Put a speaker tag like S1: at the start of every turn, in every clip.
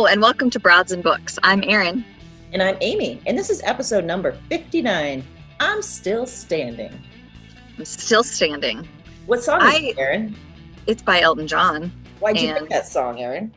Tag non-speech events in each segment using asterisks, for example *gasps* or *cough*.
S1: Hello, and welcome to Broads and Books. I'm Erin.
S2: And I'm Amy, and this is episode number 59. I'm still standing.
S1: I'm still standing.
S2: What song is
S1: I-
S2: it, Erin?
S1: It's by Elton John.
S2: Why'd you pick that song, Erin?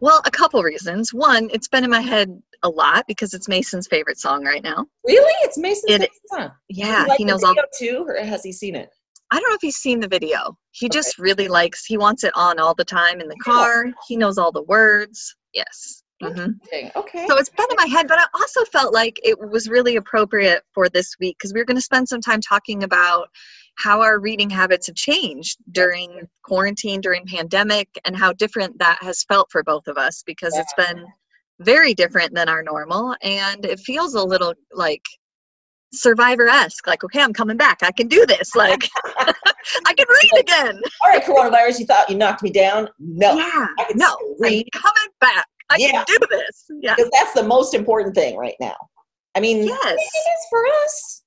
S1: Well, a couple reasons. One, it's been in my head a lot because it's Mason's favorite song right now.
S2: Really? It's Mason's
S1: It-
S2: favorite song.
S1: Yeah,
S2: like
S1: he knows all.
S2: too, or has he seen it?
S1: I don't know if he's seen the video. He just really likes. He wants it on all the time in the car. He knows all the words. Yes. hmm
S2: Okay.
S1: So it's been in my head, but I also felt like it was really appropriate for this week because we were going to spend some time talking about how our reading habits have changed during quarantine, during pandemic, and how different that has felt for both of us because it's been very different than our normal, and it feels a little like survivor-esque like okay i'm coming back i can do this like *laughs* i can read *laughs* again
S2: All right, coronavirus, you thought you knocked me down? No.
S1: yeah
S2: I can
S1: no i'm
S2: read.
S1: coming back i
S2: Yeah.
S1: can do this yeah
S2: Because that's the most important thing right now. I mean,
S1: Yes.
S2: it is for us.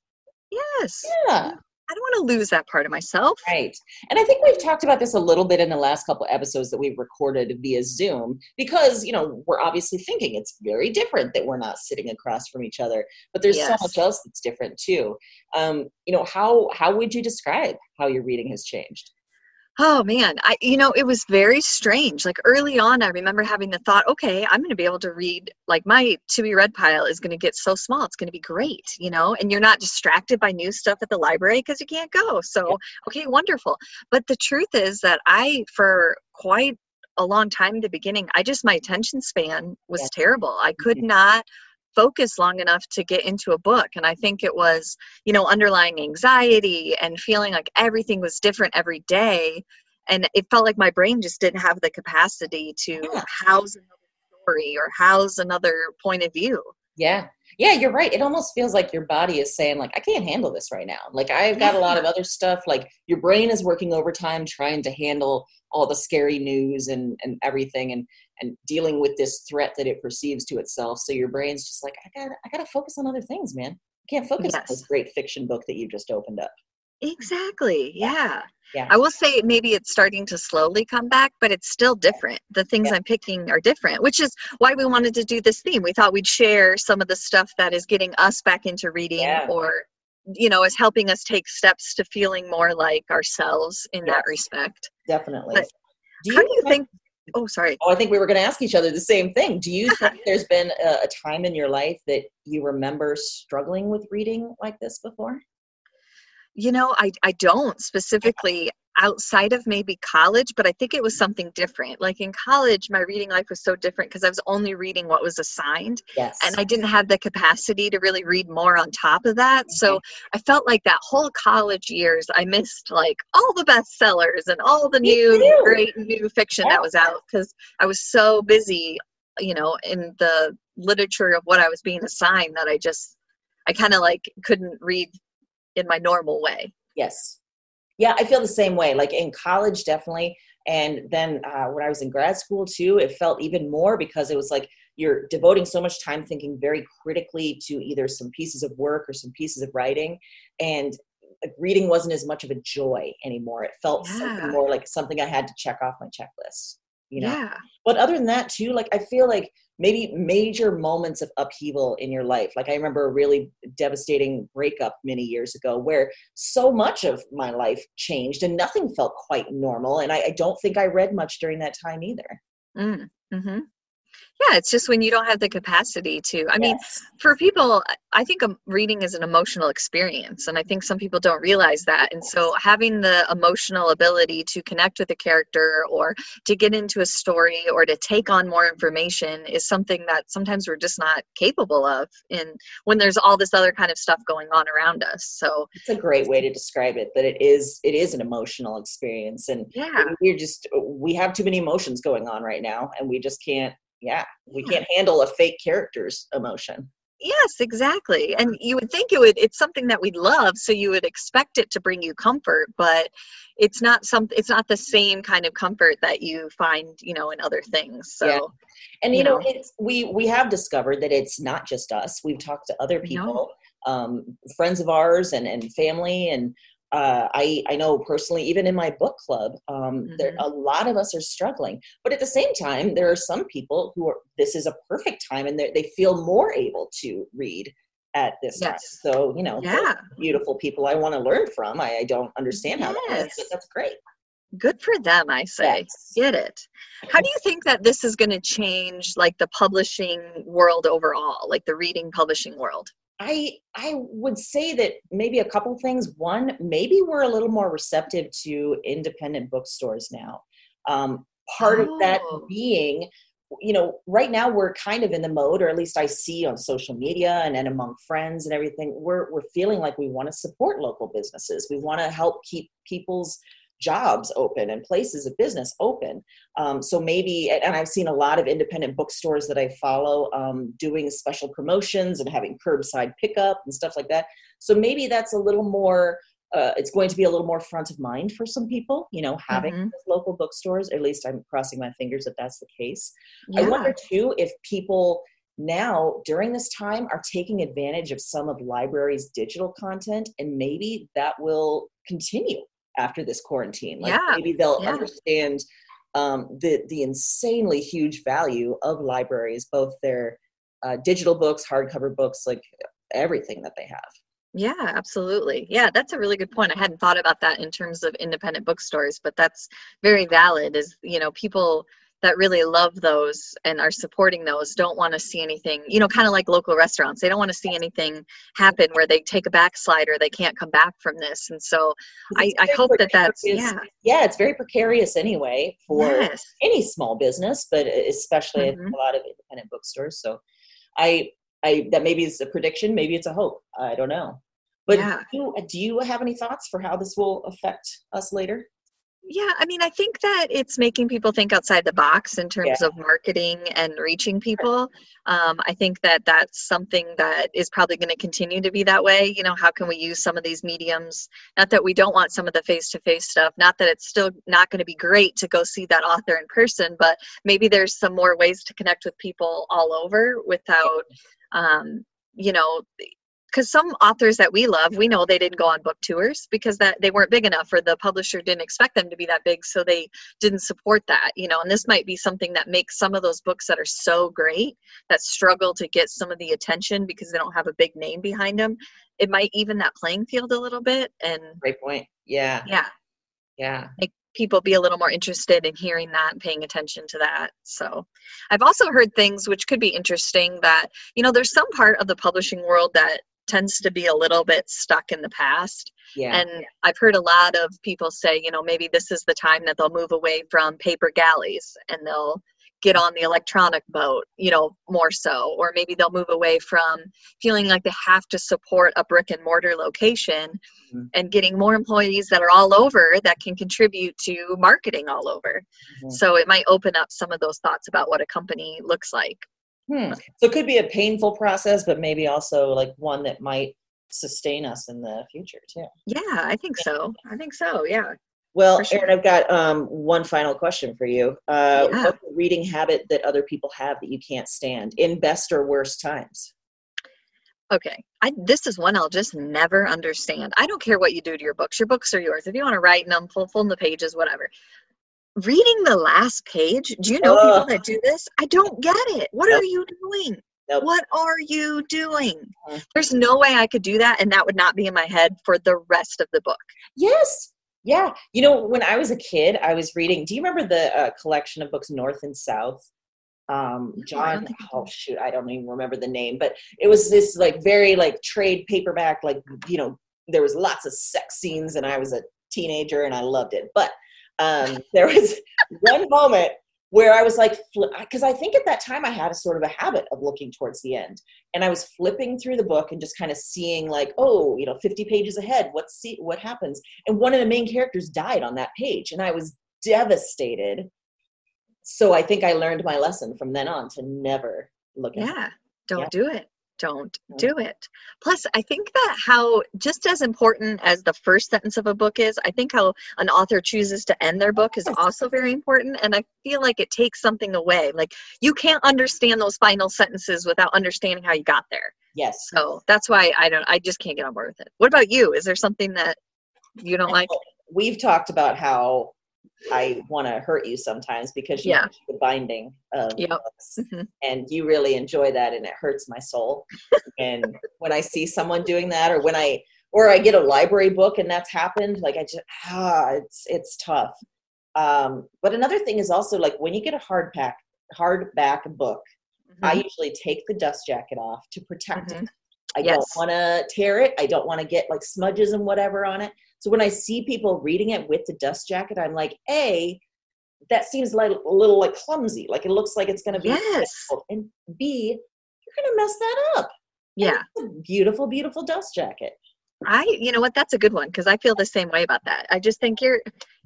S1: yes
S2: Yeah.
S1: I don't want to lose that part of myself.
S2: Right. And I think we've talked about this a little bit in the last couple episodes that we've recorded via Zoom because, you know, we're obviously thinking it's very different that we're not sitting across from each other, but there's so much else that's different too. Um, you know, how how would you describe how your reading has changed?
S1: Oh man, I you know, it was very strange. Like early on I remember having the thought, okay, I'm going to be able to read like my to be read pile is going to get so small. It's going to be great, you know, and you're not distracted by new stuff at the library because you can't go. So, okay, wonderful. But the truth is that I for quite a long time in the beginning, I just my attention span was
S2: Yeah.
S1: terrible. I could
S2: Mhm.
S1: not focus long enough to get into a book and i think it was you know underlying anxiety and feeling like everything was different every day and it felt like my brain just didn't have the capacity to
S2: Yeah.
S1: house another story or house another point of view
S2: Yeah. Yeah, you're right. It almost feels like your body is saying like I can't handle this right now. Like I've got a lot of other stuff like your brain is working overtime trying to handle all the scary news and and everything and and dealing with this threat that it perceives to itself. So your brain's just like I got to I got to focus on other things, man. I can't focus on this great fiction book that you just opened up.
S1: exactly yeah
S2: Yeah.
S1: i will say maybe it's starting to slowly come back but it's still different the things
S2: Yeah.
S1: i'm picking are different which is why we wanted to do this theme we thought we'd share some of the stuff that is getting us back into reading
S2: Yeah.
S1: or you know is helping us take steps to feeling more like ourselves in that respect
S2: Definitely.
S1: But
S2: do
S1: how do you think oh sorry
S2: Oh, I think we were going to ask each other the same thing. Do you *laughs* think there's been a, a time in your life that you remember struggling with reading like this before?
S1: You know, I, I don't specifically. Outside of maybe college, but I think it was something different. Like in college, my reading life was so different because I was only reading what was assigned
S2: Yes.
S1: and I didn't have the capacity to really read more on top of that. So mm-hmm. I felt like that whole college years, I missed like all the bestsellers and all the
S2: Me
S1: new
S2: too.
S1: great new fiction that was out because I was so busy, you know, in the literature of what I was being assigned that I just, I kind of like couldn't read in my normal way.
S2: Yes. Yeah, I feel the same way. Like in college, definitely. And then uh, when I was in grad school too, it felt even more because it was like you're devoting so much time thinking very critically to either some pieces of work or some pieces of writing. And like, reading wasn't as much of a joy anymore. It felt
S1: Yeah.
S2: something more like something I had to check off my checklist. You know?
S1: Yeah.
S2: but other than that too like i feel like maybe major moments of upheaval in your life like i remember a really devastating breakup many years ago where so much of my life changed and nothing felt quite normal and i, I don't think i read much during that time either
S1: Mm, hmm Yeah, it's just when you don't have the capacity to. I mean, for people, I think um, reading is an emotional experience, and I think some people don't realize that. And so, having the emotional ability to connect with a character, or to get into a story, or to take on more information is something that sometimes we're just not capable of. In when there's all this other kind of stuff going on around us. So,
S2: it's a great way to describe it that it is it is an emotional experience and
S1: yeah,
S2: we're just we have too many emotions going on right now and we just can't yeah we can't handle a fake character's emotion
S1: Yes, exactly. And you would think it would it's something that we love, so you would expect it to bring you comfort, but it's not some it's not the same kind of comfort that you find, you know, in other things. So
S2: Yeah. and you,
S1: you
S2: know,
S1: know.
S2: it's we we have discovered that it's not just us we've talked to other people um, friends of ours and and family and uh, I, I know personally, even in my book club, um,
S1: Mm-hmm.
S2: a lot of us are struggling. But at the same time, there are some people who are. This is a perfect time, and they they feel more able to read at this time. So you know,
S1: yeah,
S2: beautiful people I want to learn from. I, I don't understand how that is, but
S1: Yes.
S2: that's great.
S1: good for them, I say.
S2: Yes.
S1: Get it. How do you think that this is going to change like the publishing world overall, like the reading publishing world?
S2: I I would say that maybe a couple things. One, maybe we're a little more receptive to independent bookstores now. Um, part of that
S1: Oh.
S2: being, you know, right now we're kind of in the mode, or at least I see on social media and, and among friends and everything. We're we're feeling like we want to support local businesses. We want to help keep people's jobs open and places of business open. Um, so maybe, and I've seen a lot of independent bookstores that I follow um, doing special promotions and having curbside pickup and stuff like that. So maybe that's a little more. Uh, it's going to be a little more front of mind for some people, you know, having
S1: Mhm.
S2: local bookstores. At least I'm crossing my fingers that that's the case.
S1: Yeah.
S2: I wonder too if people now during this time are taking advantage of some of libraries' digital content, and maybe that will continue after this quarantine. Like
S1: Yeah,
S2: maybe they'll
S1: yeah.
S2: understand um, the the insanely huge value of libraries, both their uh, digital books, hardcover books, like everything that they have.
S1: Yeah, absolutely. Yeah, that's a really good point. I hadn't thought about that in terms of independent bookstores, but that's very valid. Is, you know, people that really love those and are supporting those don't want to see anything, you know, kind of like local restaurants. They don't want to see anything happen where they take a backslide or they can't come back from this. And so I, I hope that that's, yeah.
S2: yeah, it's very precarious anyway for
S1: Yes.
S2: any small business, but especially
S1: Mhm.
S2: a lot of independent bookstores. So, I, I that maybe is a prediction, maybe it's a hope. I don't know. But
S1: Yeah.
S2: do, you, do you have any thoughts for how this will affect us later?
S1: Yeah, I mean, I think that it's making people think outside the box in terms of marketing and reaching people. Um, I think that that's something that is probably going to continue to be that way. You know, how can we use some of these mediums? Not that we don't want some of the face to face stuff, not that it's still not going to be great to go see that author in person, but maybe there's some more ways to connect with people all over without, um, you know, because some authors that we love we know they didn't go on book tours because that they weren't big enough or the publisher didn't expect them to be that big so they didn't support that you know and this might be something that makes some of those books that are so great that struggle to get some of the attention because they don't have a big name behind them it might even that playing field a little bit and
S2: Great point. Yeah,
S1: yeah
S2: yeah.
S1: make people be a little more interested in hearing that and paying attention to that. So I've also heard things which could be interesting that, you know, there's some part of the publishing world that tends to be a little bit stuck in the past.
S2: Yeah.
S1: And I've heard a lot of people say, you know, maybe this is the time that they'll move away from paper galleys and they'll get on the electronic boat, you know, more so. Or maybe they'll move away from feeling like they have to support a brick and mortar location
S2: Mhm.
S1: and getting more employees that are all over that can contribute to marketing all over.
S2: Mhm.
S1: So it might open up some of those thoughts about what a company looks like.
S2: Hmm. So it could be a painful process, but maybe also like one that might sustain us in the future too.
S1: Yeah, I think so. I think so. Yeah.
S2: Well,
S1: sure.
S2: Erin, I've got um, one final question for you. Uh,
S1: Yeah.
S2: What's a reading habit that other people have that you can't stand in best or worst times?
S1: Okay. I this is one I'll just never understand. I don't care what you do to your books. Your books are yours. If you want to write them, pull, pull in the pages, whatever. Reading the last page. Do you know people that do this? I don't get it. What
S2: Nope.
S1: are you doing?
S2: Nope.
S1: What are you doing?
S2: Mhm.
S1: There's no way I could do that and that would not be in my head for the rest of the book.
S2: Yes. Yeah. You know, when I was a kid, I was reading. Do you remember the uh, collection of books North and South? Um,
S1: No, I don't
S2: John, oh shoot, I don't even remember the name, but it was this like very like trade paperback, like you know, there was lots of sex scenes, and I was a teenager and I loved it. But um, there was *laughs* one moment where I was like, because I think at that time I had a sort of a habit of looking towards the end, and I was flipping through the book and just kind of seeing like, oh, you know, 50 pages ahead, what's see what happens, and one of the main characters died on that page, and I was devastated. So I think I learned my lesson from then on to never look at.
S1: Yeah. Don't
S2: Yeah.
S1: do it. Don't do it. Plus, I think that how just as important as the first sentence of a book is, I think how an author chooses to end their book is also very important. And I feel like it takes something away. Like you can't understand those final sentences without understanding how you got there.
S2: Yes.
S1: So that's why I don't. I just can't get on board with it. What about you? Is there something that you don't like?
S2: We've talked about how I want to hurt you sometimes because you
S1: Yeah.
S2: the binding of
S1: Yep.
S2: books,
S1: Mhm.
S2: and you really enjoy that, and it hurts my soul. and when I see someone doing that, or when I or I get a library book and that's happened, like I just ah, it's it's tough. Um, but another thing is also like when you get a hard hardback hardback book, I
S1: Mhm.
S2: usually take the dust jacket off to protect it.
S1: Mhm.
S2: I don't want to tear it. I don't want to get like smudges and whatever on it. So when I see people reading it with the dust jacket, I'm like, A, that seems like a little like clumsy. Like it looks like it's going to be.
S1: Yes.
S2: difficult. And B, you're going to mess that up.
S1: Yeah.
S2: Beautiful, beautiful dust jacket.
S1: I, you know what? That's a good one because I feel the same way about that. I just think you're,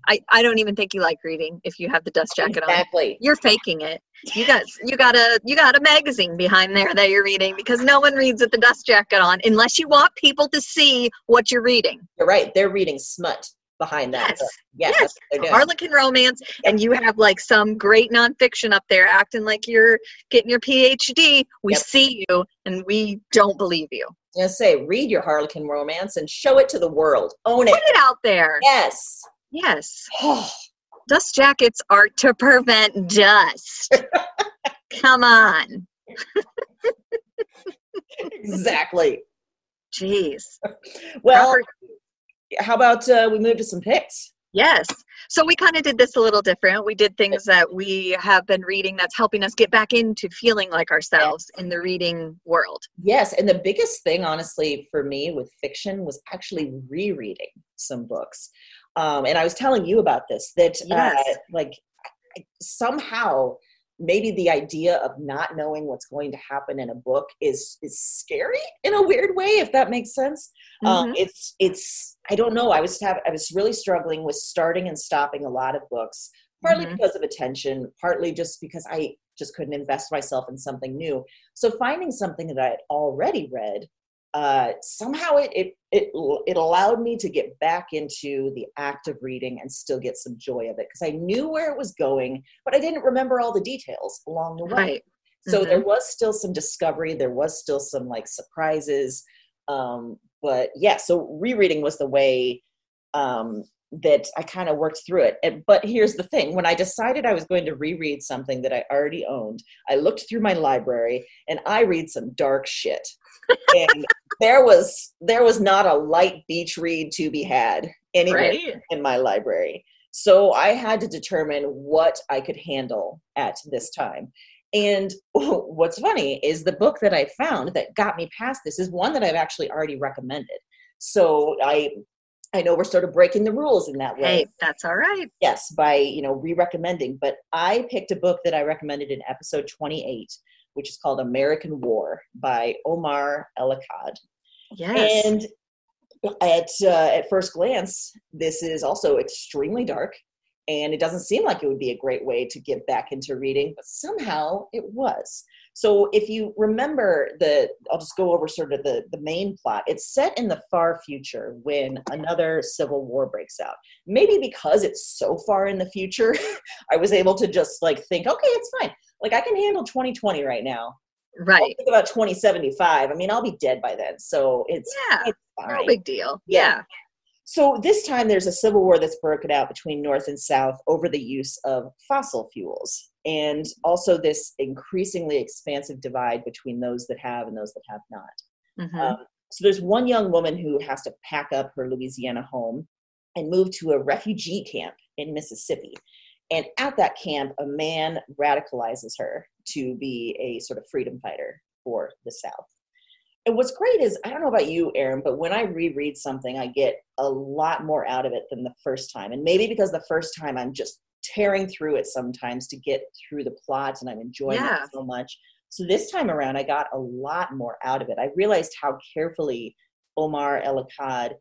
S1: I, I don't even think you like reading if you have the dust jacket on.
S2: Exactly.
S1: You're faking it. You got, you got a, you got a magazine behind there that you're reading because no one reads with the dust jacket on unless you want people to see what you're reading.
S2: You're right. They're reading smut behind that.
S1: Yes. Yes.
S2: that's what they're doing.
S1: Harlequin romance, and you have like some great nonfiction up there acting like you're getting your PhD. We
S2: Yep.
S1: see you and we don't believe you.
S2: I say, read your Harlequin romance and show it to the world. Own it.
S1: Put it out there.
S2: Yes.
S1: Yes. *sighs* Dust jackets are to prevent dust. *laughs* Come on.
S2: exactly. *laughs*
S1: Jeez.
S2: Well, how about uh, we move to some picks?
S1: Yes. So we kind of did this a little different. We did things that we have been reading that's helping us get back into feeling like ourselves in the reading world.
S2: Yes, and the biggest thing, honestly, for me with fiction was actually rereading some books. Um, and I was telling you about this that, uh, like, I- somehow maybe the idea of not knowing what's going to happen in a book is is scary in a weird way, if that makes sense. Um,
S1: Mhm.
S2: it's it's I don't know. I was have I was really struggling with starting and stopping a lot of books, partly
S1: Mhm.
S2: because of attention, partly just because I just couldn't invest myself in something new. So finding something that I had already read, uh, somehow it, it it it allowed me to get back into the act of reading and still get some joy of it because I knew where it was going, but I didn't remember all the details along the way.
S1: Right.
S2: So
S1: Mhm.
S2: there was still some discovery. There was still some like surprises. Um, but yeah, so rereading was the way um, that I kind of worked through it. And, but here's the thing: when I decided I was going to reread something that I already owned, I looked through my library and I read some dark shit. and there was there was not a light beach read to be had anywhere
S1: Right.
S2: in my library. So I had to determine what I could handle at this time. And *laughs* what's funny is the book that I found that got me past this is one that I've actually already recommended. So I I know we're sort of breaking the rules in that way.
S1: Hey, that's all right.
S2: Yes, by you know re-recommending. But I picked a book that I recommended in episode 28, which is called American War by Omar El-Akkad.
S1: Yes.
S2: And at uh, at first glance, this is also extremely dark, and it doesn't seem like it would be a great way to get back into reading, but somehow it was. So if you remember the, I'll just go over sort of the the main plot. It's set in the far future when another civil war breaks out. Maybe because it's so far in the future, *laughs* I was able to just like think, okay, it's fine. Like I can handle 2020 right now.
S1: Right.
S2: think about 2075. I mean, I'll be dead by then, so it's
S1: Yeah.
S2: it's
S1: No big deal.
S2: Yeah.
S1: Yeah.
S2: So this time there's a civil war that's broken out between North and South over the use of fossil fuels and also this increasingly expansive divide between those that have and those that have not.
S1: Mhm.
S2: Um, so there's one young woman who has to pack up her Louisiana home and move to a refugee camp in Mississippi. And at that camp, a man radicalizes her to be a sort of freedom fighter for the South. And what's great is, I don't know about you, Erin, but when I reread something, I get a lot more out of it than the first time. And maybe because the first time I'm just tearing through it sometimes to get through the plot and I'm enjoying
S1: Yeah.
S2: it so much. So this time around, I got a lot more out of it. I realized how carefully Omar El-Akkad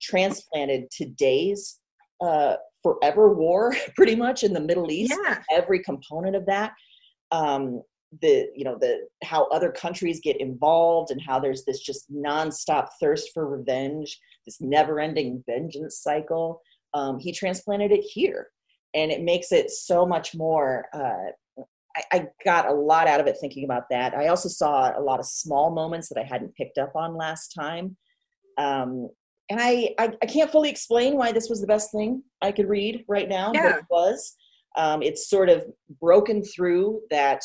S2: transplanted today's uh, forever war, *laughs* pretty much in the Middle East.
S1: Yeah.
S2: Every component of that, um, the you know the how other countries get involved and how there's this just nonstop thirst for revenge, this never-ending vengeance cycle. Um, he transplanted it here, and it makes it so much more. Uh, I, I got a lot out of it thinking about that. I also saw a lot of small moments that I hadn't picked up on last time. Um, and I, I, I can't fully explain why this was the best thing I could read right now, but it was. Um, it's sort of broken through that,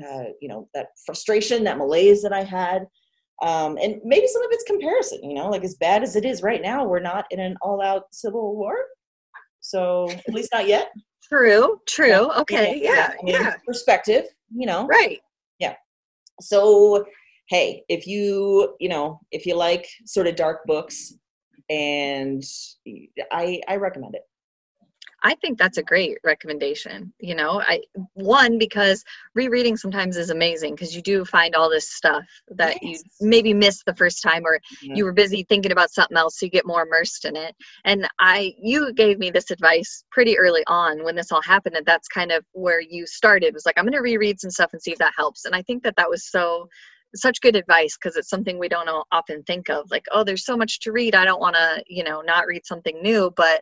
S2: uh, you know, that frustration, that malaise that I had. Um, and maybe some of it's comparison, you know, like as bad as it is right now, we're not in an all out civil war. So at least not yet.
S1: True. True. Okay. Yeah.
S2: I mean,
S1: Yeah.
S2: Perspective, you know.
S1: Right. Yeah.
S2: So, hey, if you, you know, if you like sort of dark books, and I, I recommend it.
S1: I think that's a great recommendation. You know, I one because rereading sometimes is amazing because you do find all this stuff that
S2: Yes.
S1: you maybe missed the first time or
S2: Yeah.
S1: you were busy thinking about something else so you get more immersed in it. And I you gave me this advice pretty early on when this all happened and that's kind of where you started was like I'm going to reread some stuff and see if that helps. And I think that that was so such good advice because it's something we don't often think of like oh there's so much to read i don't want to you know not read something new but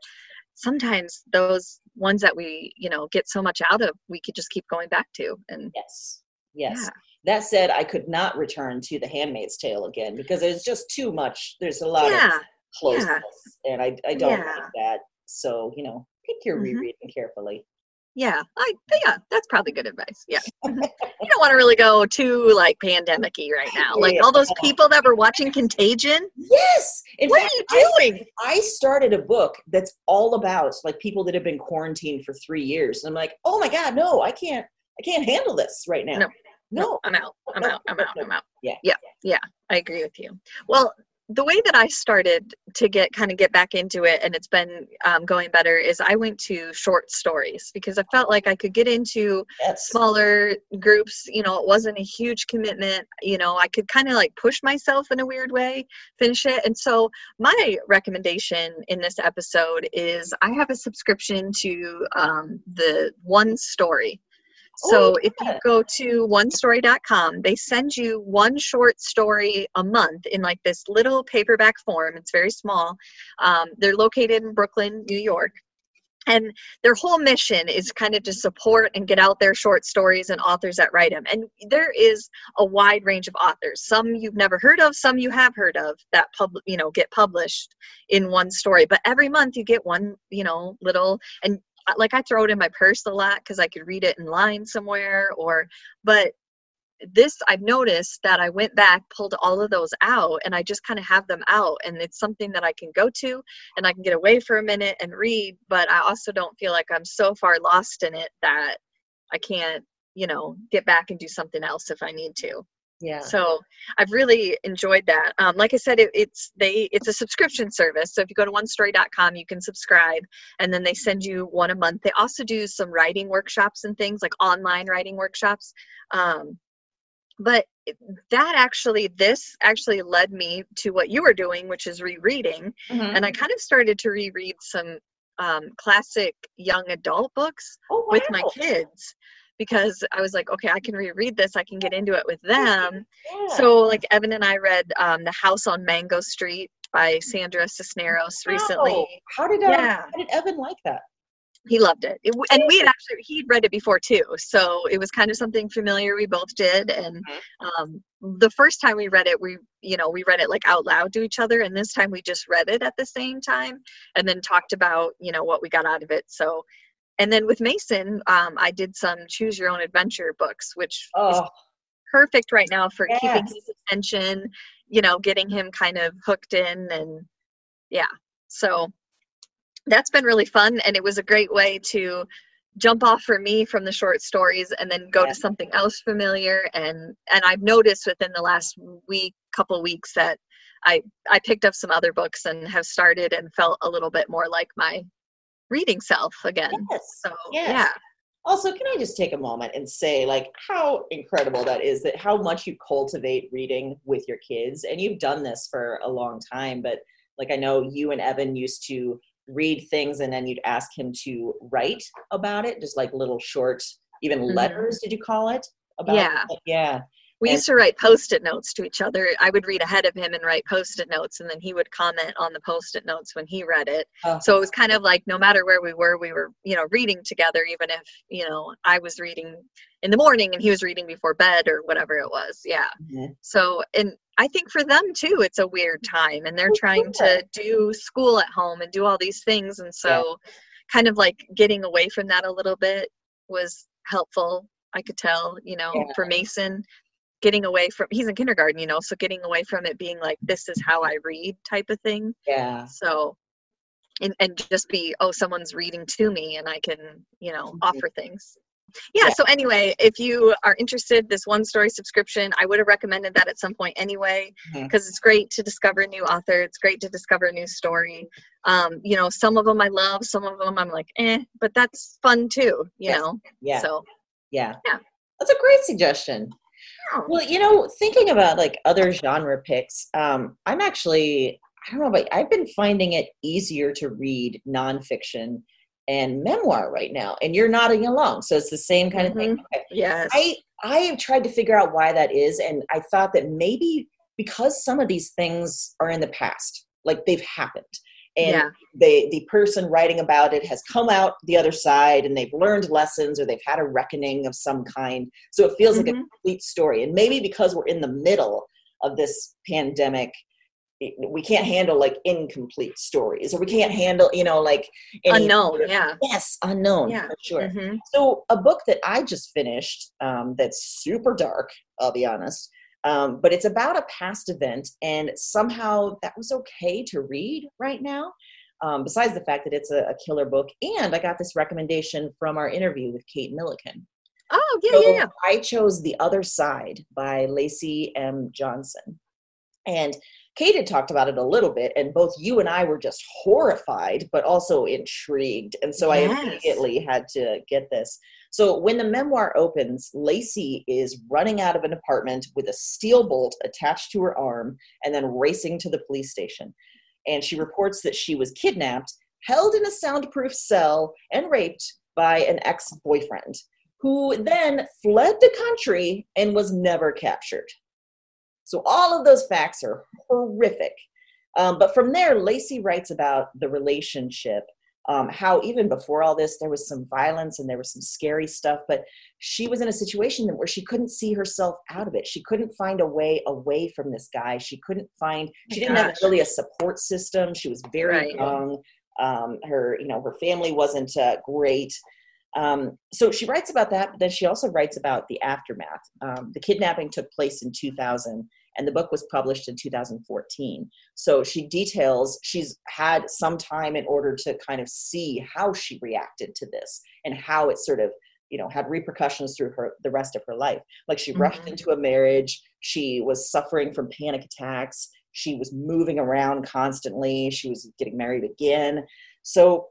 S1: sometimes those ones that we you know get so much out of we could just keep going back to and
S2: Yes. Yes.
S1: Yeah.
S2: That said, I could not return to The Handmaid's Tale again because it's just too much. There's a lot
S1: yeah
S2: of closeness, and I, I don't
S1: Yeah.
S2: like that. So, you know, pick your
S1: Mhm.
S2: rereading carefully.
S1: Yeah i yeah that's probably good advice yeah you don't want to really go too like pandemic-y right now like all those people that were watching contagion
S2: Yes. In
S1: what
S2: fact,
S1: are you doing
S2: I started a book that's all about like people that have been quarantined for three years. And I'm like, oh my God, no, I can't, I can't handle this right now.
S1: No.
S2: No.
S1: i'm out i'm out i'm out i'm out
S2: Yeah.
S1: yeah yeah i agree with you well the way that i started to get kind of get back into it and it's been um, going better is i went to short stories because i felt like i could get into
S2: Yes.
S1: smaller groups you know it wasn't a huge commitment you know i could kind of like push myself in a weird way finish it and so my recommendation in this episode is i have a subscription to um, the one story so
S2: Oh,
S1: if you go to onestory.com they send you one short story a month in like this little paperback form. It's very small. Um, they're located in brooklyn new york. And their whole mission is kind of to support and get out their short stories and authors that write them and there is a wide range of authors. Some you've never heard of some you have heard of that pub you know get published in one story. But every month you get one you know little and like i throw it in my purse a lot because i could read it in line somewhere or but this I've noticed that I went back, pulled all of those out, and I just kind of have them out. And it's something that I can go to and I can get away for a minute and read, but I also don't feel like I'm so far lost in it that I can't you know, get back and do something else if I need to.
S2: Yeah.
S1: So I've really enjoyed that. Um, like I said, it, it's they it's a subscription service. So if you go to onestory.com, you can subscribe, and then they send you one a month. They also do some writing workshops and things like online writing workshops. Um, but that actually, this actually led me to what you were doing, which is rereading,
S2: Mhm.
S1: and I kind of started to reread some um, classic young adult books
S2: oh,
S1: with my kids because I was like, okay, I can reread this. I can get into it with them.
S2: Yeah.
S1: So, like Evan and I read um, "The House on Mango Street" by Sandra Cisneros recently.
S2: How did uh,
S1: Yeah.
S2: how did Evan like that?
S1: He loved it, It and we had actually he'd read it before too, so it was kind of something familiar. We both did, and um, the first time we read it, we you know we read it like out loud to each other, and this time we just read it at the same time, and then talked about you know what we got out of it. So. And then with Mason, um, I did some choose your own adventure books, which is
S2: Oh,
S1: perfect right now for keeping his attention, you know, getting him kind of hooked in and yeah. So that's been really fun and it was a great way to jump off for me from the short stories and then go
S2: Yeah.
S1: to something else familiar and and I've noticed within the last week couple weeks that I I picked up some other books and have started and felt a little bit more like my reading self again.
S2: yes.
S1: So
S2: Yes.
S1: yeah.
S2: Also, can I just take a moment and say, like, how incredible that is that how much you cultivate reading with your kids. And you've done this for a long time, but like, I know you and Evan used to read things and then you'd ask him to write about it, just like little short, even
S1: Mhm.
S2: letters, did you call it? About
S1: Yeah.
S2: it? Yeah.
S1: We used to write post-it notes to each other. I would read ahead of him and write post-it notes, and then he would comment on the post-it notes when he read it.
S2: Oh.
S1: So it was kind of like no matter where we were, we were, you know, reading together, even if, you know, I was reading in the morning and he was reading before bed or whatever it was. Yeah.
S2: Mhm.
S1: So, and I think for them too, it's a weird time and they're trying to do school at home and do all these things. And so, kind of like getting away from that a little bit was helpful. I could tell, you know,
S2: Yeah.
S1: for Mason, getting away from, he's in kindergarten, you know, so getting away from it being like, this is how I read type of thing.
S2: Yeah.
S1: So, and, and just be, oh, someone's reading to me and I can, you know,
S2: Mhm.
S1: offer things. Yeah,
S2: Yeah.
S1: so anyway, if you are interested, this one story subscription, I would have recommended that at some point anyway, because it's great to discover a new author. It's great to discover a new story. Um, you know, some of them I love, some of them I'm like, eh, but that's fun too, you
S2: Yes.
S1: know?
S2: Yeah.
S1: So,
S2: Yeah.
S1: Yeah.
S2: That's a great suggestion. Well, you know, thinking about like other genre picks, um, I'm actually, I don't know, but I've been finding it easier to read nonfiction and memoir right now. And you're nodding along. So it's the same kind of thing. Okay.
S1: yes.
S2: I I have tried to figure out why that is, and I thought that maybe because some of these things are in the past, like they've happened, and
S1: Yeah.
S2: they the person writing about it has come out the other side, and they've learned lessons or they've had a reckoning of some kind. So it feels like a
S1: Mhm.
S2: complete story, and maybe because we're in the middle of this pandemic. We can't handle like incomplete stories, or we can't handle, you know, like
S1: Unknown,
S2: sort of-
S1: yeah.
S2: Yes, unknown
S1: Yeah.
S2: for sure.
S1: Mhm.
S2: So, a book that I just finished um, that's super dark, I'll be honest, um, but it's about a past event, and somehow that was okay to read right now. Um, besides the fact that it's a, a killer book, and I got this recommendation from our interview with Kate Milliken.
S1: Oh, yeah,
S2: So
S1: yeah, yeah.
S2: I chose The Other Side by Lacy M. Johnson. And Kate had talked about it a little bit, and both you and I were just horrified, but also intrigued. And so I immediately had to get this. So when the memoir opens, Lacy is running out of an apartment with a steel bolt attached to her arm and then racing to the police station. And she reports that she was kidnapped, held in a soundproof cell, and raped by an ex boyfriend who then fled the country and was never captured. So all of those facts are horrific. Um, but from there, Lacy writes about the relationship, um, how even before all this, there was some violence and there was some scary stuff, but she was in a situation where she couldn't see herself out of it. She couldn't find a way away from this guy. She couldn't find, she didn't have really a support system. She was very
S1: Right.
S2: young. Um, her, you know, her family wasn't uh, great. Um, so she writes about that, but then she also writes about the aftermath. Um, the kidnapping took place in 2000, and the book was published in 2014. So she details she's had some time in order to kind of see how she reacted to this and how it sort of you know had repercussions through her the rest of her life. Like she rushed
S1: Mhm.
S2: into a marriage. She was suffering from panic attacks. She was moving around constantly. She was getting married again. So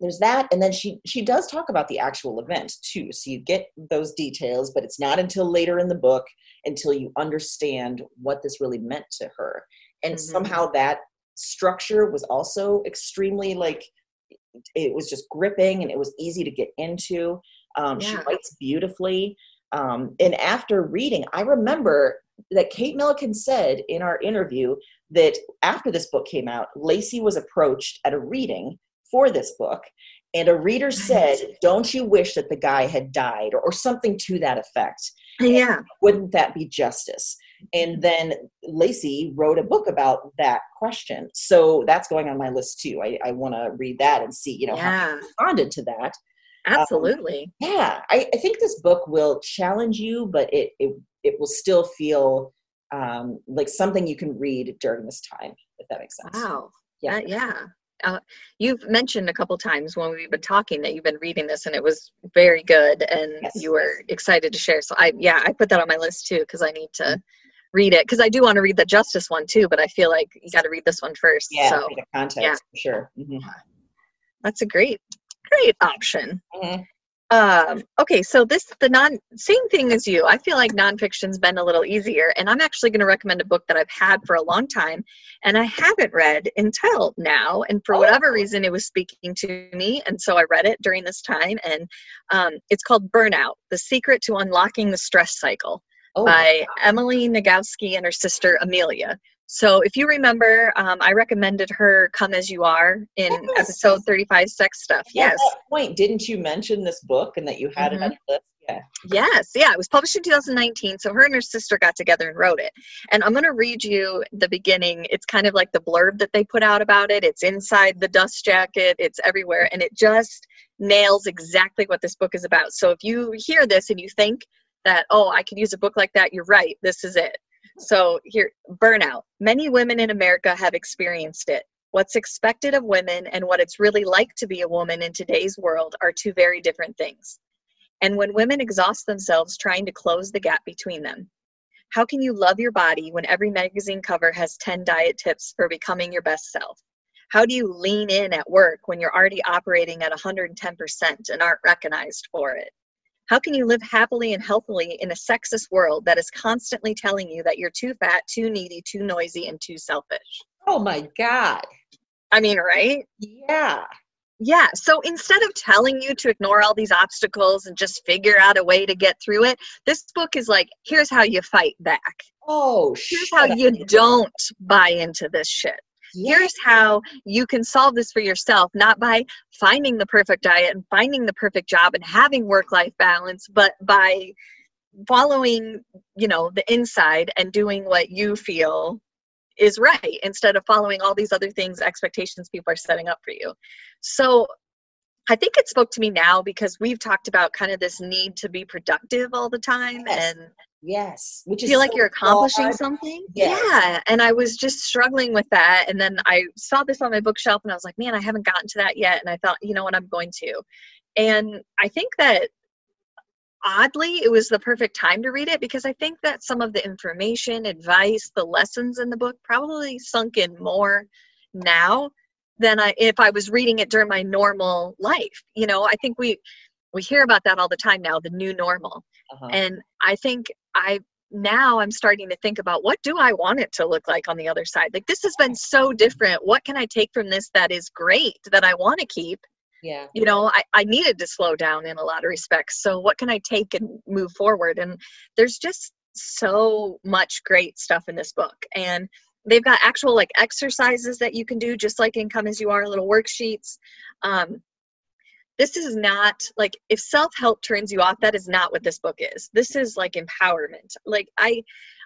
S2: there's that. And then she she does talk about the actual event too. So you get those details but it's not until later in the book until you understand what this really meant to her. And
S1: Mhm.
S2: somehow that structure was also extremely like it was just gripping and it was easy to get into. Um, she writes beautifully. Um, and after reading i remember that kate milliken said in our interview that after this book came out lacy was approached at a reading for this book and a reader said don't you wish that the guy had died or, or something to that effect
S1: Yeah.
S2: wouldn't that be justice and then lacy wrote a book about that question so that's going on my list too i, I want to read that and see you know how
S1: Yeah.
S2: she responded to that
S1: Absolutely.
S2: yeah I, I think this book will challenge you but it it, it will still feel um, like something you can read during this time if that makes sense
S1: Wow.
S2: Yeah.
S1: That- yeah. Uh, you've mentioned a couple times when we've been talking that you've been reading this and it was very good and
S2: Yes.
S1: you were excited to share. So I, yeah, I put that on my list too because I need to read it because I do want to read the Justice one too, but I feel like you got to read this one first.
S2: yeah
S1: So
S2: context
S1: yeah.
S2: for sure Mhm.
S1: that's a great, great option.
S2: Mhm.
S1: Um, okay, so this the non same thing as you. I feel like nonfiction's been a little easier, and I'm actually going to recommend a book that I've had for a long time, and I haven't read until now. And for
S2: Oh.
S1: whatever reason, it was speaking to me, and so I read it during this time. And um, it's called Burnout: The Secret to Unlocking the Stress Cycle
S2: oh
S1: by Emily Nagoski and her sister Amelia. So if you remember, um, I recommended her "Come as You Are" in
S2: Yes.
S1: episode 35, "Sex Stuff."
S2: at
S1: Yes.
S2: point didn't you mention this book and that you had it on your list yeah
S1: Yes, yeah, it was published in 2019. So her and her sister got together and wrote it. And I'm going to read you the beginning. It's kind of like the blurb that they put out about it. It's inside the dust jacket, it's everywhere. And it just nails exactly what this book is about. So if you hear this and you think that, oh, I could use a book like that, you're right. This is it. So here, burnout. Many women in America have experienced it. What's expected of women and what it's really like to be a woman in today's world are two very different things and when women exhaust themselves trying to close the gap between them. How can you love your body when every magazine cover has 10 diet tips for becoming your best self? How do you lean in at work when you're already operating at 110% and aren't recognized for it? How can you live happily and healthily in a sexist world that is constantly telling you that you're too fat, too needy, too noisy, and too selfish?
S2: oh my god
S1: I mean, right?
S2: yeah
S1: Yeah. So instead of telling you to ignore all these obstacles and just figure out a way to get through it, this book is like, here's how you fight back.
S2: oh
S1: Here's how
S2: up.
S1: you don't buy into this shit. Here's how you can solve this for yourself, not by finding the perfect diet and finding the perfect job and having work life balance, but by following, you know, the inside and doing what you feel is right instead of following all these other things, expectations people are setting up for you. So I think it spoke to me now because we've talked about kind of this need to be productive all the time
S2: Yes.
S1: and
S2: yes which is
S1: feel like
S2: so
S1: you're accomplishing
S2: hard.
S1: something.
S2: Yes.
S1: Yeah. And I was just struggling with that. And then I saw this on my bookshelf and I was like, man, I haven't gotten to that yet. And I thought, you know what, I'm going to. And I think that oddly, it was the perfect time to read it because I think that some of the information, advice, the lessons in the book probably sunk in more now than I if I was reading it during my normal life. You know, I think we we hear about that all the time now, the new normal.
S2: Uh-huh.
S1: And I think I now I'm starting to think about what do I want it to look like on the other side? Like this has been so different. What can I take from this that is great that I want to keep?
S2: yeah
S1: You know, I, I needed to slow down in a lot of respects. So what can I take and move forward? And there's just so much great stuff in this book. And they've got actual like exercises that you can do just like in come as you are little worksheets um, this is not like if self-help turns you off that is not what this book is. This is like empowerment. Like i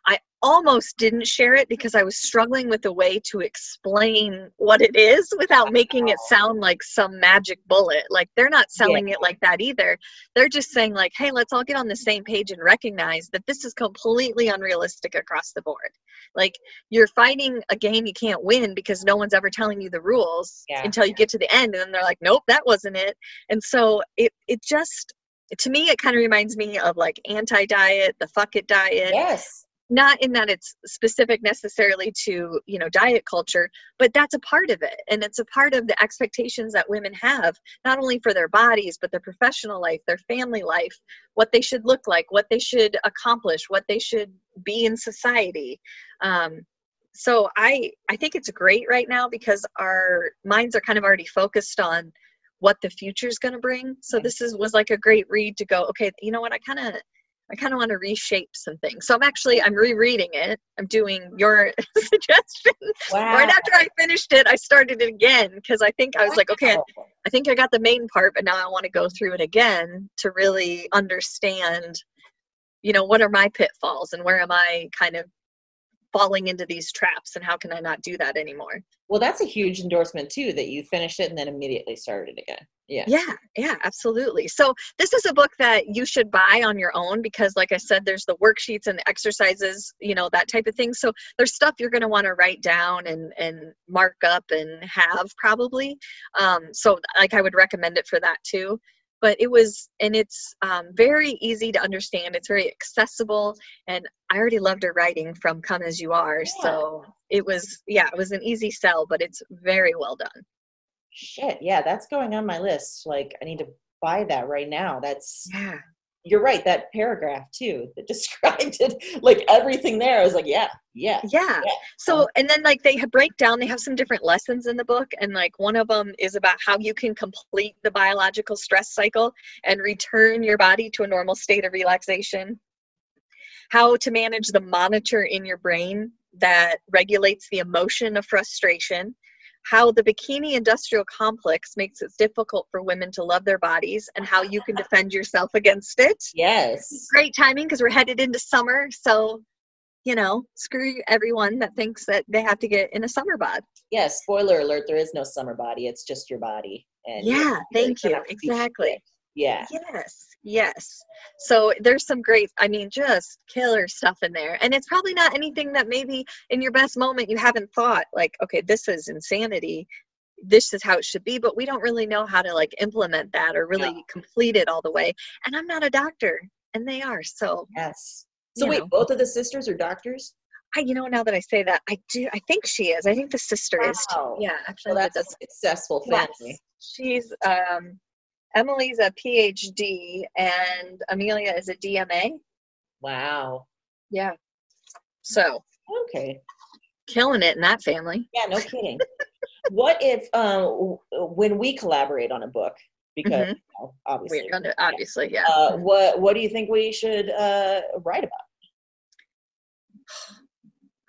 S1: i almost didn't share it because i was struggling with a way to explain what it is without making it oh. sound like some magic bullet. Like they're not selling it like that either. They're just saying like hey let's all get on the same page and recognize that this is completely unrealistic across the board. Like you're fighting a game you can't win because no one's ever telling you the rules
S2: Yeah.
S1: until you get to the end and then they're like nope that wasn't it. And so it it just to me it kind of reminds me of like anti-diet the fuck it diet.
S2: Yes.
S1: Not in that it's specific necessarily to you know diet culture but that's a part of it. And it's a part of the expectations that women have not only for their bodies but their professional life their family life what they should look like what they should accomplish what they should be in society. Um, so i i think it's great right now because our minds are kind of already focused on what the future is going to bring. So this is was like a great read to go okay you know what? I kind of I kind of want to reshape some things. So I'm actually I'm rereading it. I'm doing your *laughs* suggestion.
S2: Wow.
S1: Right after I finished it, I started it again because I think I was like, okay, I think I got the main part, but now I want to go through it again to really understand, you know, what are my pitfalls and where am I kind of falling into these traps and how can I not do that anymore?
S2: Well, that's a huge endorsement too that you finished it and then immediately started again. Yeah.
S1: Yeah, yeah, absolutely. So this is a book that you should buy on your own because like I said there's the worksheets and the exercises, you know, that type of thing. So there's stuff you're going to want to write down and and mark up and have probably. Um so like I would recommend it for that too. But it was and it's um, very easy to understand. It's very accessible and I already loved her writing from Come As You Are.
S2: Yeah.
S1: So it was yeah, it was an easy sell, but it's very well done.
S2: Shit. Yeah, that's going on my list. Like, I need to buy that right now. That's
S1: Yeah.
S2: You're right. That paragraph too that *laughs* described it, like everything there. I was like, yeah, yeah.
S1: yeah
S2: Yeah.
S1: so and then like they have break down they have some different lessons in the book and like one of them is about how you can complete the biological stress cycle and return your body to a normal state of relaxation how to manage the monitor in your brain that regulates the emotion of frustration how the bikini industrial complex makes it difficult for women to love their bodies and how you can defend yourself against it
S2: Yes.
S1: great timing because we're headed into summer. So, you know, screw everyone that thinks that they have to get in a summer bod.
S2: Yes. Spoiler alert: there is no summer body. It's just your body. And
S1: Yeah, thank you.
S2: not to be
S1: Exactly.
S2: Yeah.
S1: Yes, yes. So there's some great, I mean, just killer stuff in there. And it's probably not anything that maybe in your best moment you haven't thought, like, okay, this is insanity. This is how it should be, but we don't really know how to like implement that or really complete it all the way. And I'm not a doctor, and they are. So
S2: Yes. So wait,
S1: know.
S2: both of the sisters are doctors.
S1: I, you know, now that I say that, I do. I think she is. I think the sister is. Too.
S2: Wow.
S1: Yeah, actually,
S2: that's a successful
S1: yes.
S2: family.
S1: She's um, Emily's a PhD, and Amelia is a DMA.
S2: Wow.
S1: Yeah. So
S2: Okay.
S1: killing it in that family.
S2: Yeah. No kidding. *laughs* what if um, when we collaborate on a book? Because
S1: Mhm.
S2: you know, obviously,
S1: obviously, yeah.
S2: uh, what what do you think we should uh, write about?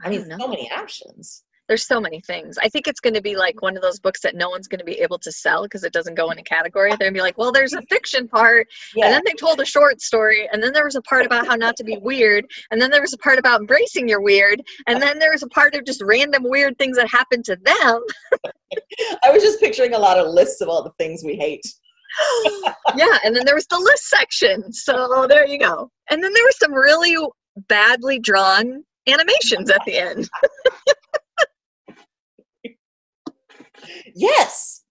S2: I mean,
S1: don't
S2: so many options.
S1: There's so many things. I think it's going to be like one of those books that no one's going to be able to sell because it doesn't go in a category. They're going to be like, well, there's a fiction part,
S2: Yeah.
S1: and then they told a short story, and then there was a part about how not to be weird, and then there was a part about embracing your weird, and then there was a part of just random weird things that happened to them. *laughs*
S2: I was just picturing a lot of lists of all the things we hate. *gasps*
S1: yeah, and then there was the list section. So there you go. And then there were some really badly drawn animations at the end. *laughs*
S2: Yes.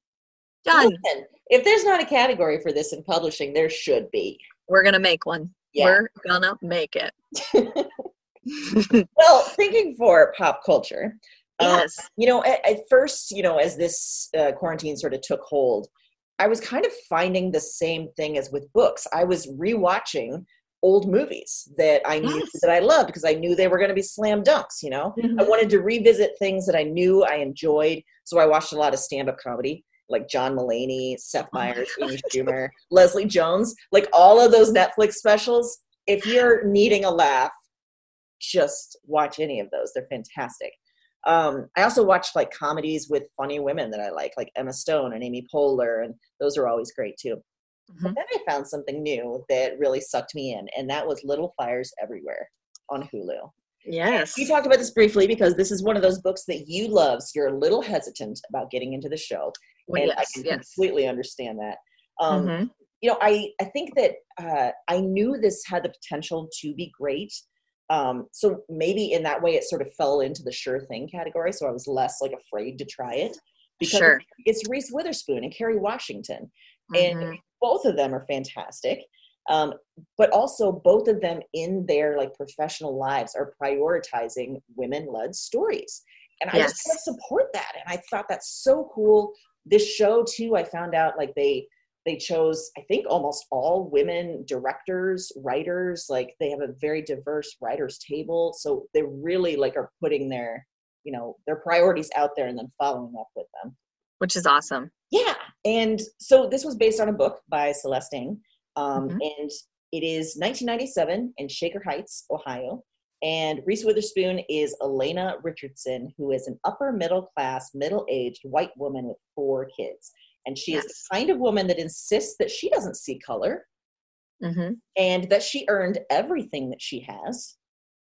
S1: Done.
S2: Listen, if there's not a category for this in publishing, there should be.
S1: We're gonna make one.
S2: Yeah.
S1: We're gonna make it. *laughs* *laughs*
S2: Well, thinking for pop culture, uh,
S1: yes.
S2: you know, at, at first, you know, as this uh, quarantine sort of took hold, I was kind of finding the same thing as with books. I was rewatching old movies that I knew
S1: Yes.
S2: that I loved because I knew they were going to be slam dunks. You know,
S1: Mhm.
S2: I wanted to revisit things that I knew I enjoyed, so I watched a lot of stand-up comedy, like John Mulaney, Seth
S1: Oh
S2: Meyers, Amy Schumer, Leslie Jones, like all of those Netflix specials. If you're needing a laugh, just watch any of those. They're fantastic. Um, I also watched like comedies with funny women that I like, like Emma Stone and Amy Poehler, and those are always great too. But
S1: Mhm.
S2: then I found something new that really sucked me in, and that was Little Fires Everywhere on Hulu.
S1: Yes.
S2: We talked about this briefly because this is one of those books that you love, so you're a little hesitant about getting into the show,
S1: Well,
S2: and I can
S1: Yes.
S2: completely understand that. Um,
S1: Mhm.
S2: you know, I I think that uh, I knew this had the potential to be great. Um, so maybe in that way, it sort of fell into the sure thing category. So I was less like afraid to try it because
S1: Sure.
S2: it's Reese Witherspoon and Kerry Washington,
S1: Mhm.
S2: and both of them are fantastic. Um, but also both of them in their like professional lives are prioritizing women-led stories. And I just
S1: Yes.
S2: kind of support that. And I thought that's so cool. This show too, I found out like they they chose i think almost all women directors writers like they have a very diverse writers table so they really like are putting their you know their priorities out there and then following up with them
S1: which is awesome.
S2: yeah and so this was based on a book by celeste Ng, um,
S1: Mhm.
S2: and it is 1997 in shaker heights ohio. And reese witherspoon is elena richardson who is an upper middle class middle aged white woman with four kids. And she is the kind of woman that insists that she doesn't see color.
S1: Hmm
S2: and that she earned everything that she has.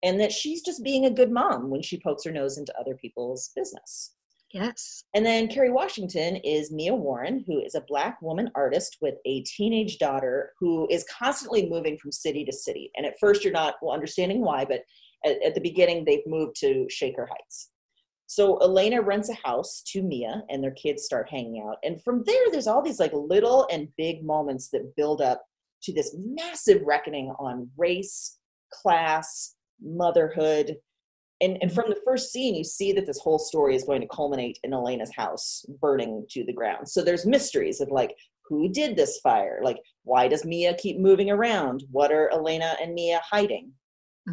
S2: And that she's just being a good mom when she pokes her nose into other people's business
S1: Yes.
S2: and then Kerry Washington is Mia Warren, who is a black woman artist with a teenage daughter who is constantly moving from city to city. And at first, you're not well, understanding why, but at, at the beginning, they've moved to Shaker Heights. So Elena rents a house to Mia, and their kids start hanging out. And from there, there's all these like little and big moments that build up to this massive reckoning on race, class, motherhood, and, and from the first scene you see that this whole story is going to culminate in elena's house burning to the ground. So there's mysteries of like who did this fire? Like why does mia keep moving around? What are elena and mia hiding?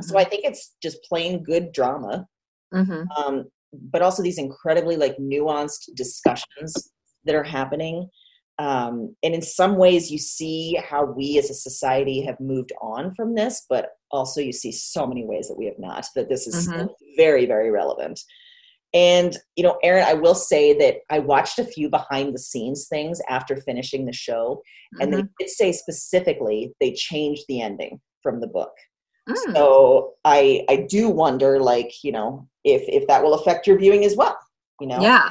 S2: So i think it's just plain good drama.
S1: Hmm
S2: um, but also these incredibly like nuanced discussions that are happening um, and in some ways you see how we as a society have moved on from this but also you see so many ways that we have not that this is still very very relevant. And you know Erin i will say that i watched a few behind the scenes things after finishing the show and they did say specifically they changed the ending from the book.
S1: Mm.
S2: so i i do wonder like you know if if that will affect your viewing as well you know
S1: Yeah.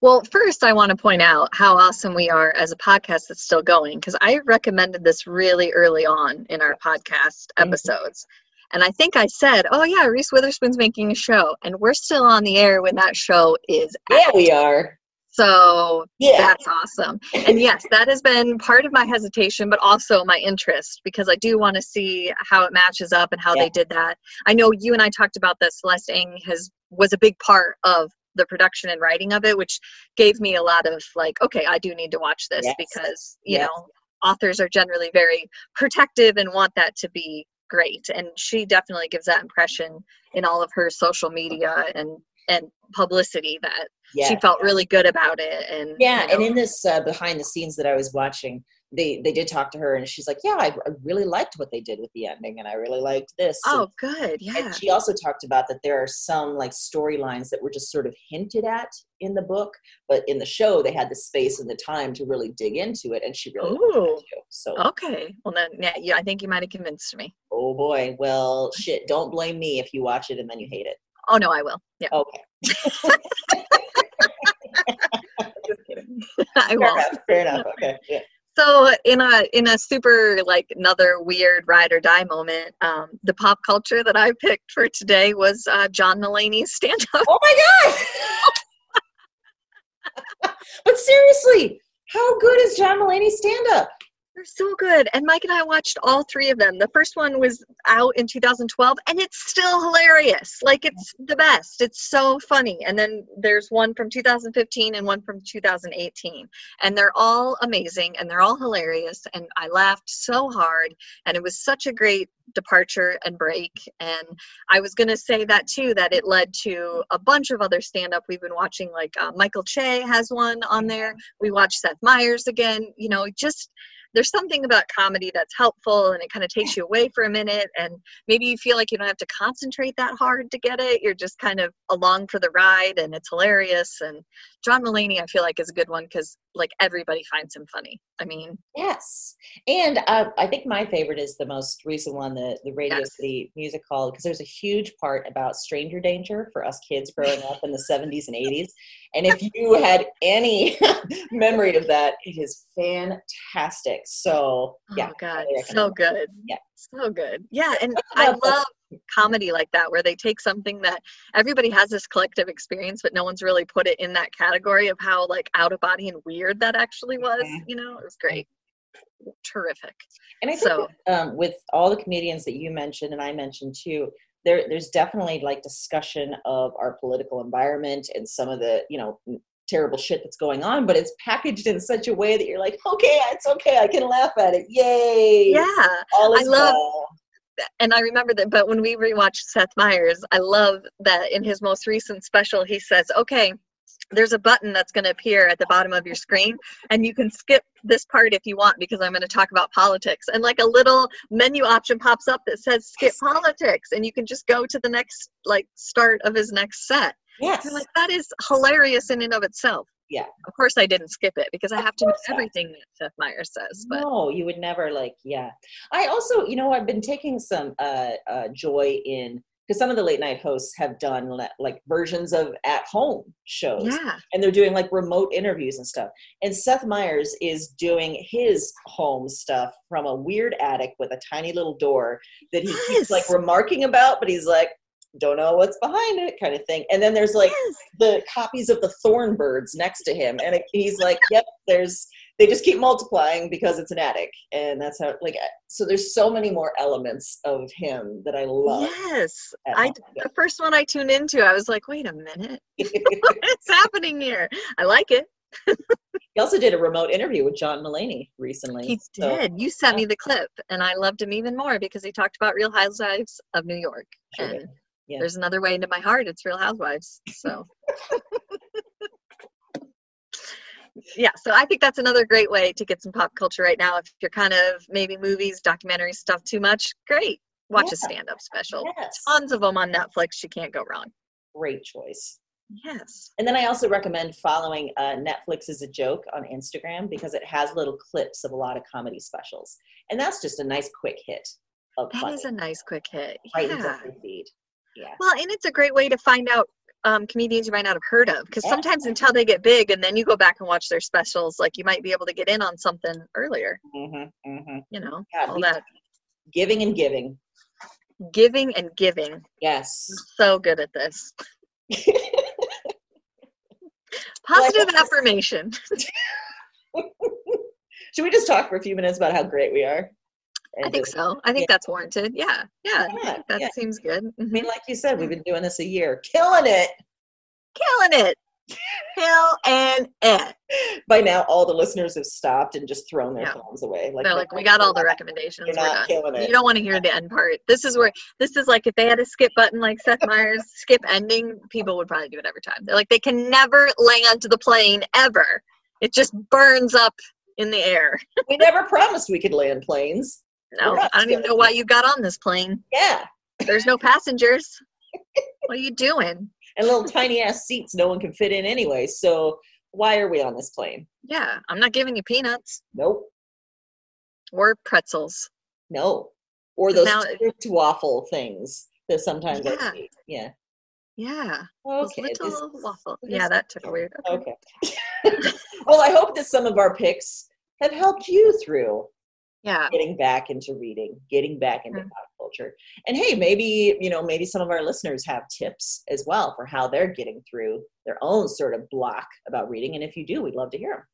S1: Well, first, I want to point out how awesome we are as a podcast that's still going because I recommended this really early on in our podcast
S2: Mhm.
S1: episodes. And I think I said, oh, yeah, Reese Witherspoon's making a show. And we're still on the air when that show is
S2: yeah we are
S1: So
S2: yeah
S1: that's awesome. And yes, that has been part of my hesitation, but also my interest because I do want to see how it matches up and how
S2: Yeah.
S1: they did that. I know you and I talked about that. Celeste Ng has was a big part of the production and writing of it, which gave me a lot of like, okay, I do need to watch this
S2: Yes.
S1: because you
S2: Yes.
S1: know authors are generally very protective and want that to be great, and she definitely gives that impression in all of her social media and and publicity that
S2: yeah
S1: she felt really good about it and
S2: Yeah,
S1: you
S2: and in this uh, behind the scenes that I was watching, they they did talk to her, and she's like, "Yeah, I, I really liked what they did with the ending, and I really liked this."
S1: oh
S2: and,
S1: good yeah
S2: and she also talked about that there are some like storylines that were just sort of hinted at in the book, but in the show they had the space and the time to really dig into it, and she really liked
S1: Ooh.
S2: too. So,
S1: okay well then yeah, yeah i think you might have convinced me
S2: oh boy, well, shit, don't blame me if you watch it and then you hate it.
S1: oh no i will yeah
S2: Okay, *laughs* *laughs*
S1: just kidding *laughs* i
S2: fair
S1: won't
S2: enough. Fair enough. Okay, yeah.
S1: So in a in a super like another weird ride or die moment um the pop culture that i picked for today was uh john mulaney's stand-up
S2: Oh my god! *laughs* but seriously, how good is John Mulaney's stand-up?
S1: They're so good. And Mike and I watched all three of them. The first one was out in 2012 and it's still hilarious. Like it's the best. It's so funny. And then there's one from 2015 and one from 2018. And they're all amazing and they're all hilarious. And I laughed so hard. And it was such a great departure and break. And I was going to say that too, that it led to a bunch of other stand up we've been watching. Like uh, Michael Che has one on there. We watched Seth Meyers again. You know, just there's something about comedy that's helpful and it kind of takes you away for a minute and maybe you feel like you don't have to concentrate that hard to get it you're just kind of along for the ride and it's hilarious and john mulaney i feel like is a good one because like everybody finds him funny i mean
S2: Yes, and uh, I think my favorite is the most recent one, the the Radio
S1: Yes.
S2: City Music Hall, because there's a huge part about stranger danger for us kids growing up in the 70s and 80s. And if you had any *laughs* memory of that, it is fantastic. So yeah,
S1: oh god so good
S2: Yeah.
S1: so good yeah and *laughs* i love comedy like that where they take something that everybody has this collective experience but no one's really put it in that category of how like out of body and weird that actually was
S2: Mhm.
S1: you know it was great terrific.
S2: And I think
S1: So-
S2: that, um, with all the comedians that you mentioned and I mentioned too, there there's definitely like discussion of our political environment and some of the you know terrible shit that's going on, but it's packaged in such a way that you're like, okay, it's okay, I can laugh at it. Yay!
S1: Yeah.
S2: all
S1: I love-
S2: well.
S1: and I remember that. But when we rewatched Seth Meyers, I love that in his most recent special, he says, "Okay, there's a button that's going to appear at the bottom of your screen, and you can skip this part if you want because I'm going to talk about politics." And like a little menu option pops up that says "Skip politics," and you can just go to the next like start of his next set.
S2: Yes.
S1: You're like, that is hilarious in and of itself.
S2: Yeah.
S1: Of course, I didn't skip it because I have to know everything that Seth Meyers says. But
S2: no, you would never like. Yeah, I also, you know, I've been taking some uh, uh, joy in because some of the late night hosts have done like versions of at home shows.
S1: yeah,
S2: and they're doing like remote interviews and stuff. And Seth Meyers is doing his home stuff from a weird attic with a tiny little door that he
S1: Yes.
S2: keeps like remarking about, but he's like, don't know what's behind it, kind of thing. And then there's like
S1: yes.
S2: the copies of the thorn birds next to him, and it, he's like, yep, there's. They just keep multiplying because it's an attic, and that's how. Like, so there's so many more elements of him that I love.
S1: Yes, I the first one I tuned into, I was like, wait a minute, *laughs* what's happening here? I like it.
S2: he also did a remote interview with John Mulaney recently.
S1: He
S2: so-
S1: did. You sent me the clip, and I loved him even more because he talked about Real Housewives of New York.
S2: Sure
S1: and
S2: did. Yeah.
S1: there's another way into my heart. It's Real Housewives. So. *laughs* yeah, so I think that's another great way to get some pop culture right now. If you're kind of maybe movies, documentary stuff too much, great. Watch a stand-up special.
S2: Yes.
S1: Tons of them on Netflix. You can't go wrong.
S2: Great choice.
S1: Yes.
S2: And then I also recommend following uh, Netflix is a joke on Instagram because it has little clips of a lot of comedy specials, and that's just a nice quick hit of
S1: That
S2: funny
S1: is a nice quick hit.
S2: right
S1: yeah.
S2: into your feed. Yeah,
S1: Well, and it's a great way to find out um, comedians you might not have heard of because
S2: Yeah.
S1: sometimes until they get big and then you go back and watch their specials, like you might be able to get in on something earlier.
S2: mm-hmm, mm-hmm.
S1: You know,
S2: Yeah,
S1: all that
S2: giving and giving.
S1: giving and giving.
S2: Yes.
S1: So good at this. *laughs* Positive affirmation. *laughs*
S2: Should we just talk for a few minutes about how great we are?
S1: I think so. I think
S2: yeah.
S1: that's warranted. Yeah. Yeah.
S2: Yeah,
S1: that
S2: yeah.
S1: seems good.
S2: I
S1: Mhm.
S2: mean, like you said, we've been doing this a year, killing it.
S1: Killing it. Kill and it.
S2: By now, all the listeners have stopped and just thrown their phones away. Like
S1: They're like, we got all the recommendations.
S2: You're not killing it.
S1: You don't want to hear the end part. This is where this is like if they had a skip button like Seth Meyers *laughs* skip ending, people would probably do it every time. They're like they can never land the plane ever. It just burns up in the air.
S2: we never promised we could land planes.
S1: No, I don't even know why you got on this plane.
S2: Yeah.
S1: There's no passengers. what are you doing?
S2: and little tiny ass seats no one can fit in anyway. So why are we on this plane?
S1: Yeah, I'm not giving you peanuts
S2: Nope,
S1: or pretzels.
S2: no. Or those
S1: Now-
S2: waffle things that sometimes
S1: Yeah.
S2: I see. Yeah.
S1: Yeah, those
S2: Okay.
S1: little
S2: this-
S1: waffle.
S2: this-
S1: Yeah, that took a weird. Okay.
S2: Okay. *laughs* well, I hope that some of our picks have helped you through
S1: Yeah,
S2: getting back into reading, getting back into pop culture. And hey, maybe, you know, maybe some of our listeners have tips as well for how they're getting through their own sort of block about reading. And if you do, we'd love to hear them.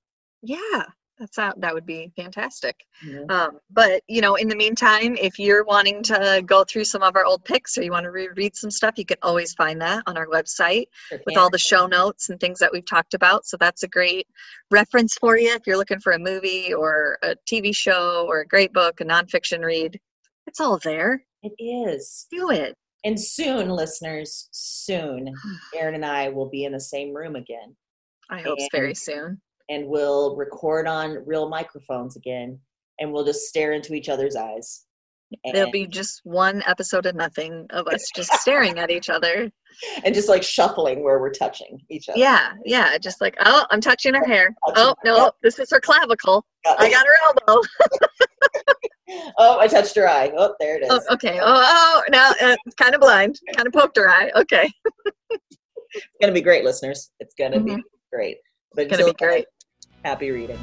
S1: yeah, that's out. That would be fantastic.
S2: them.
S1: Um, but you know, in the meantime, if you're wanting to go through some of our old picks or you want to reread some stuff, you can always find that on our website with all the show notes and things that we've talked about. So that's a great reference for you if you're looking for a movie or a TV show or a great book, a nonfiction read. It's all there.
S2: It is.
S1: Do it.
S2: And soon, listeners, soon, *sighs* Erin and I will be in the same room again.
S1: I hope it's very soon.
S2: And we'll record on real microphones again and we'll just stare into each other's eyes
S1: There'll be just one episode of nothing of us just staring at each other. *laughs*
S2: and just like shuffling where we're touching each other.
S1: Yeah, yeah. Just like, oh, I'm touching her hair.
S2: Touching-
S1: Oh, no,
S2: yep.
S1: this is her clavicle. I got her elbow. *laughs* *laughs*
S2: oh, I touched her eye. Oh, there it is.
S1: Oh, okay. Oh, oh now uh, kind of blind. Kind of poked her eye. Okay.
S2: It's gonna be great, listeners. It's gonna be
S1: Mhm.
S2: great. But
S1: Gonna be great.
S2: then, happy reading.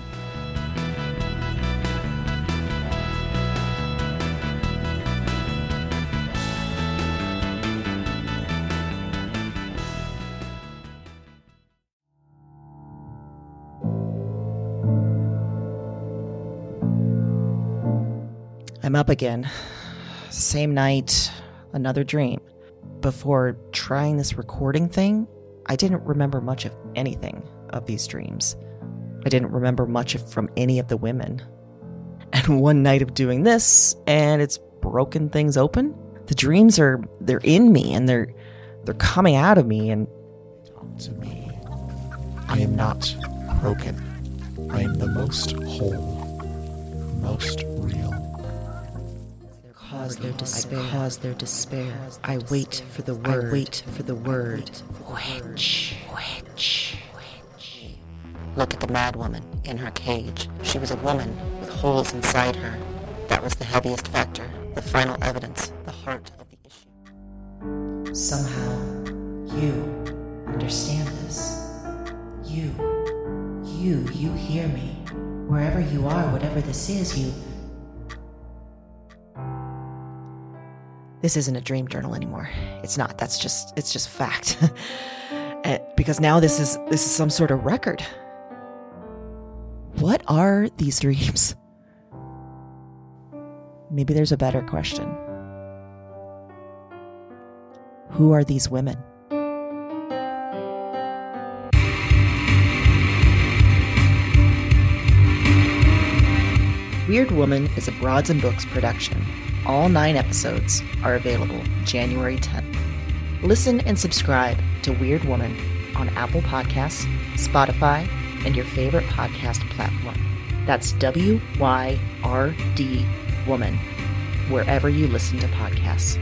S3: I'm up again. Same night, another dream. Before trying this recording thing, I didn't remember much of anything of these dreams. I didn't remember much from any of the women. And *laughs* one night of doing this, and it's broken things open. The dreams are they're in me and they're they're coming out of me and
S4: Talk to me. I am not broken. I am the most whole, most real.
S3: cause their despair. I cause their despair. I wait for the word. I wait for the word. Witch. Witch.
S5: Look at the mad woman in her cage. She was a woman with holes inside her. That was the heaviest factor, the final evidence, the heart of the issue.
S3: Somehow, you understand this. You. You. You hear me. Wherever you are, whatever this is, you. This isn't a dream journal anymore. It's not. That's just. It's just fact. *laughs* Eh, because now this is this is some sort of record. What are these dreams? Maybe there's a better question. Who are these women? Wyrd Woman is a Broads and Books production. All nine episodes are available January 10th. Listen and subscribe to Wyrd Woman on Apple Podcasts, Spotify, and your favorite podcast platform. That's W Y R D Woman, wherever you listen to podcasts.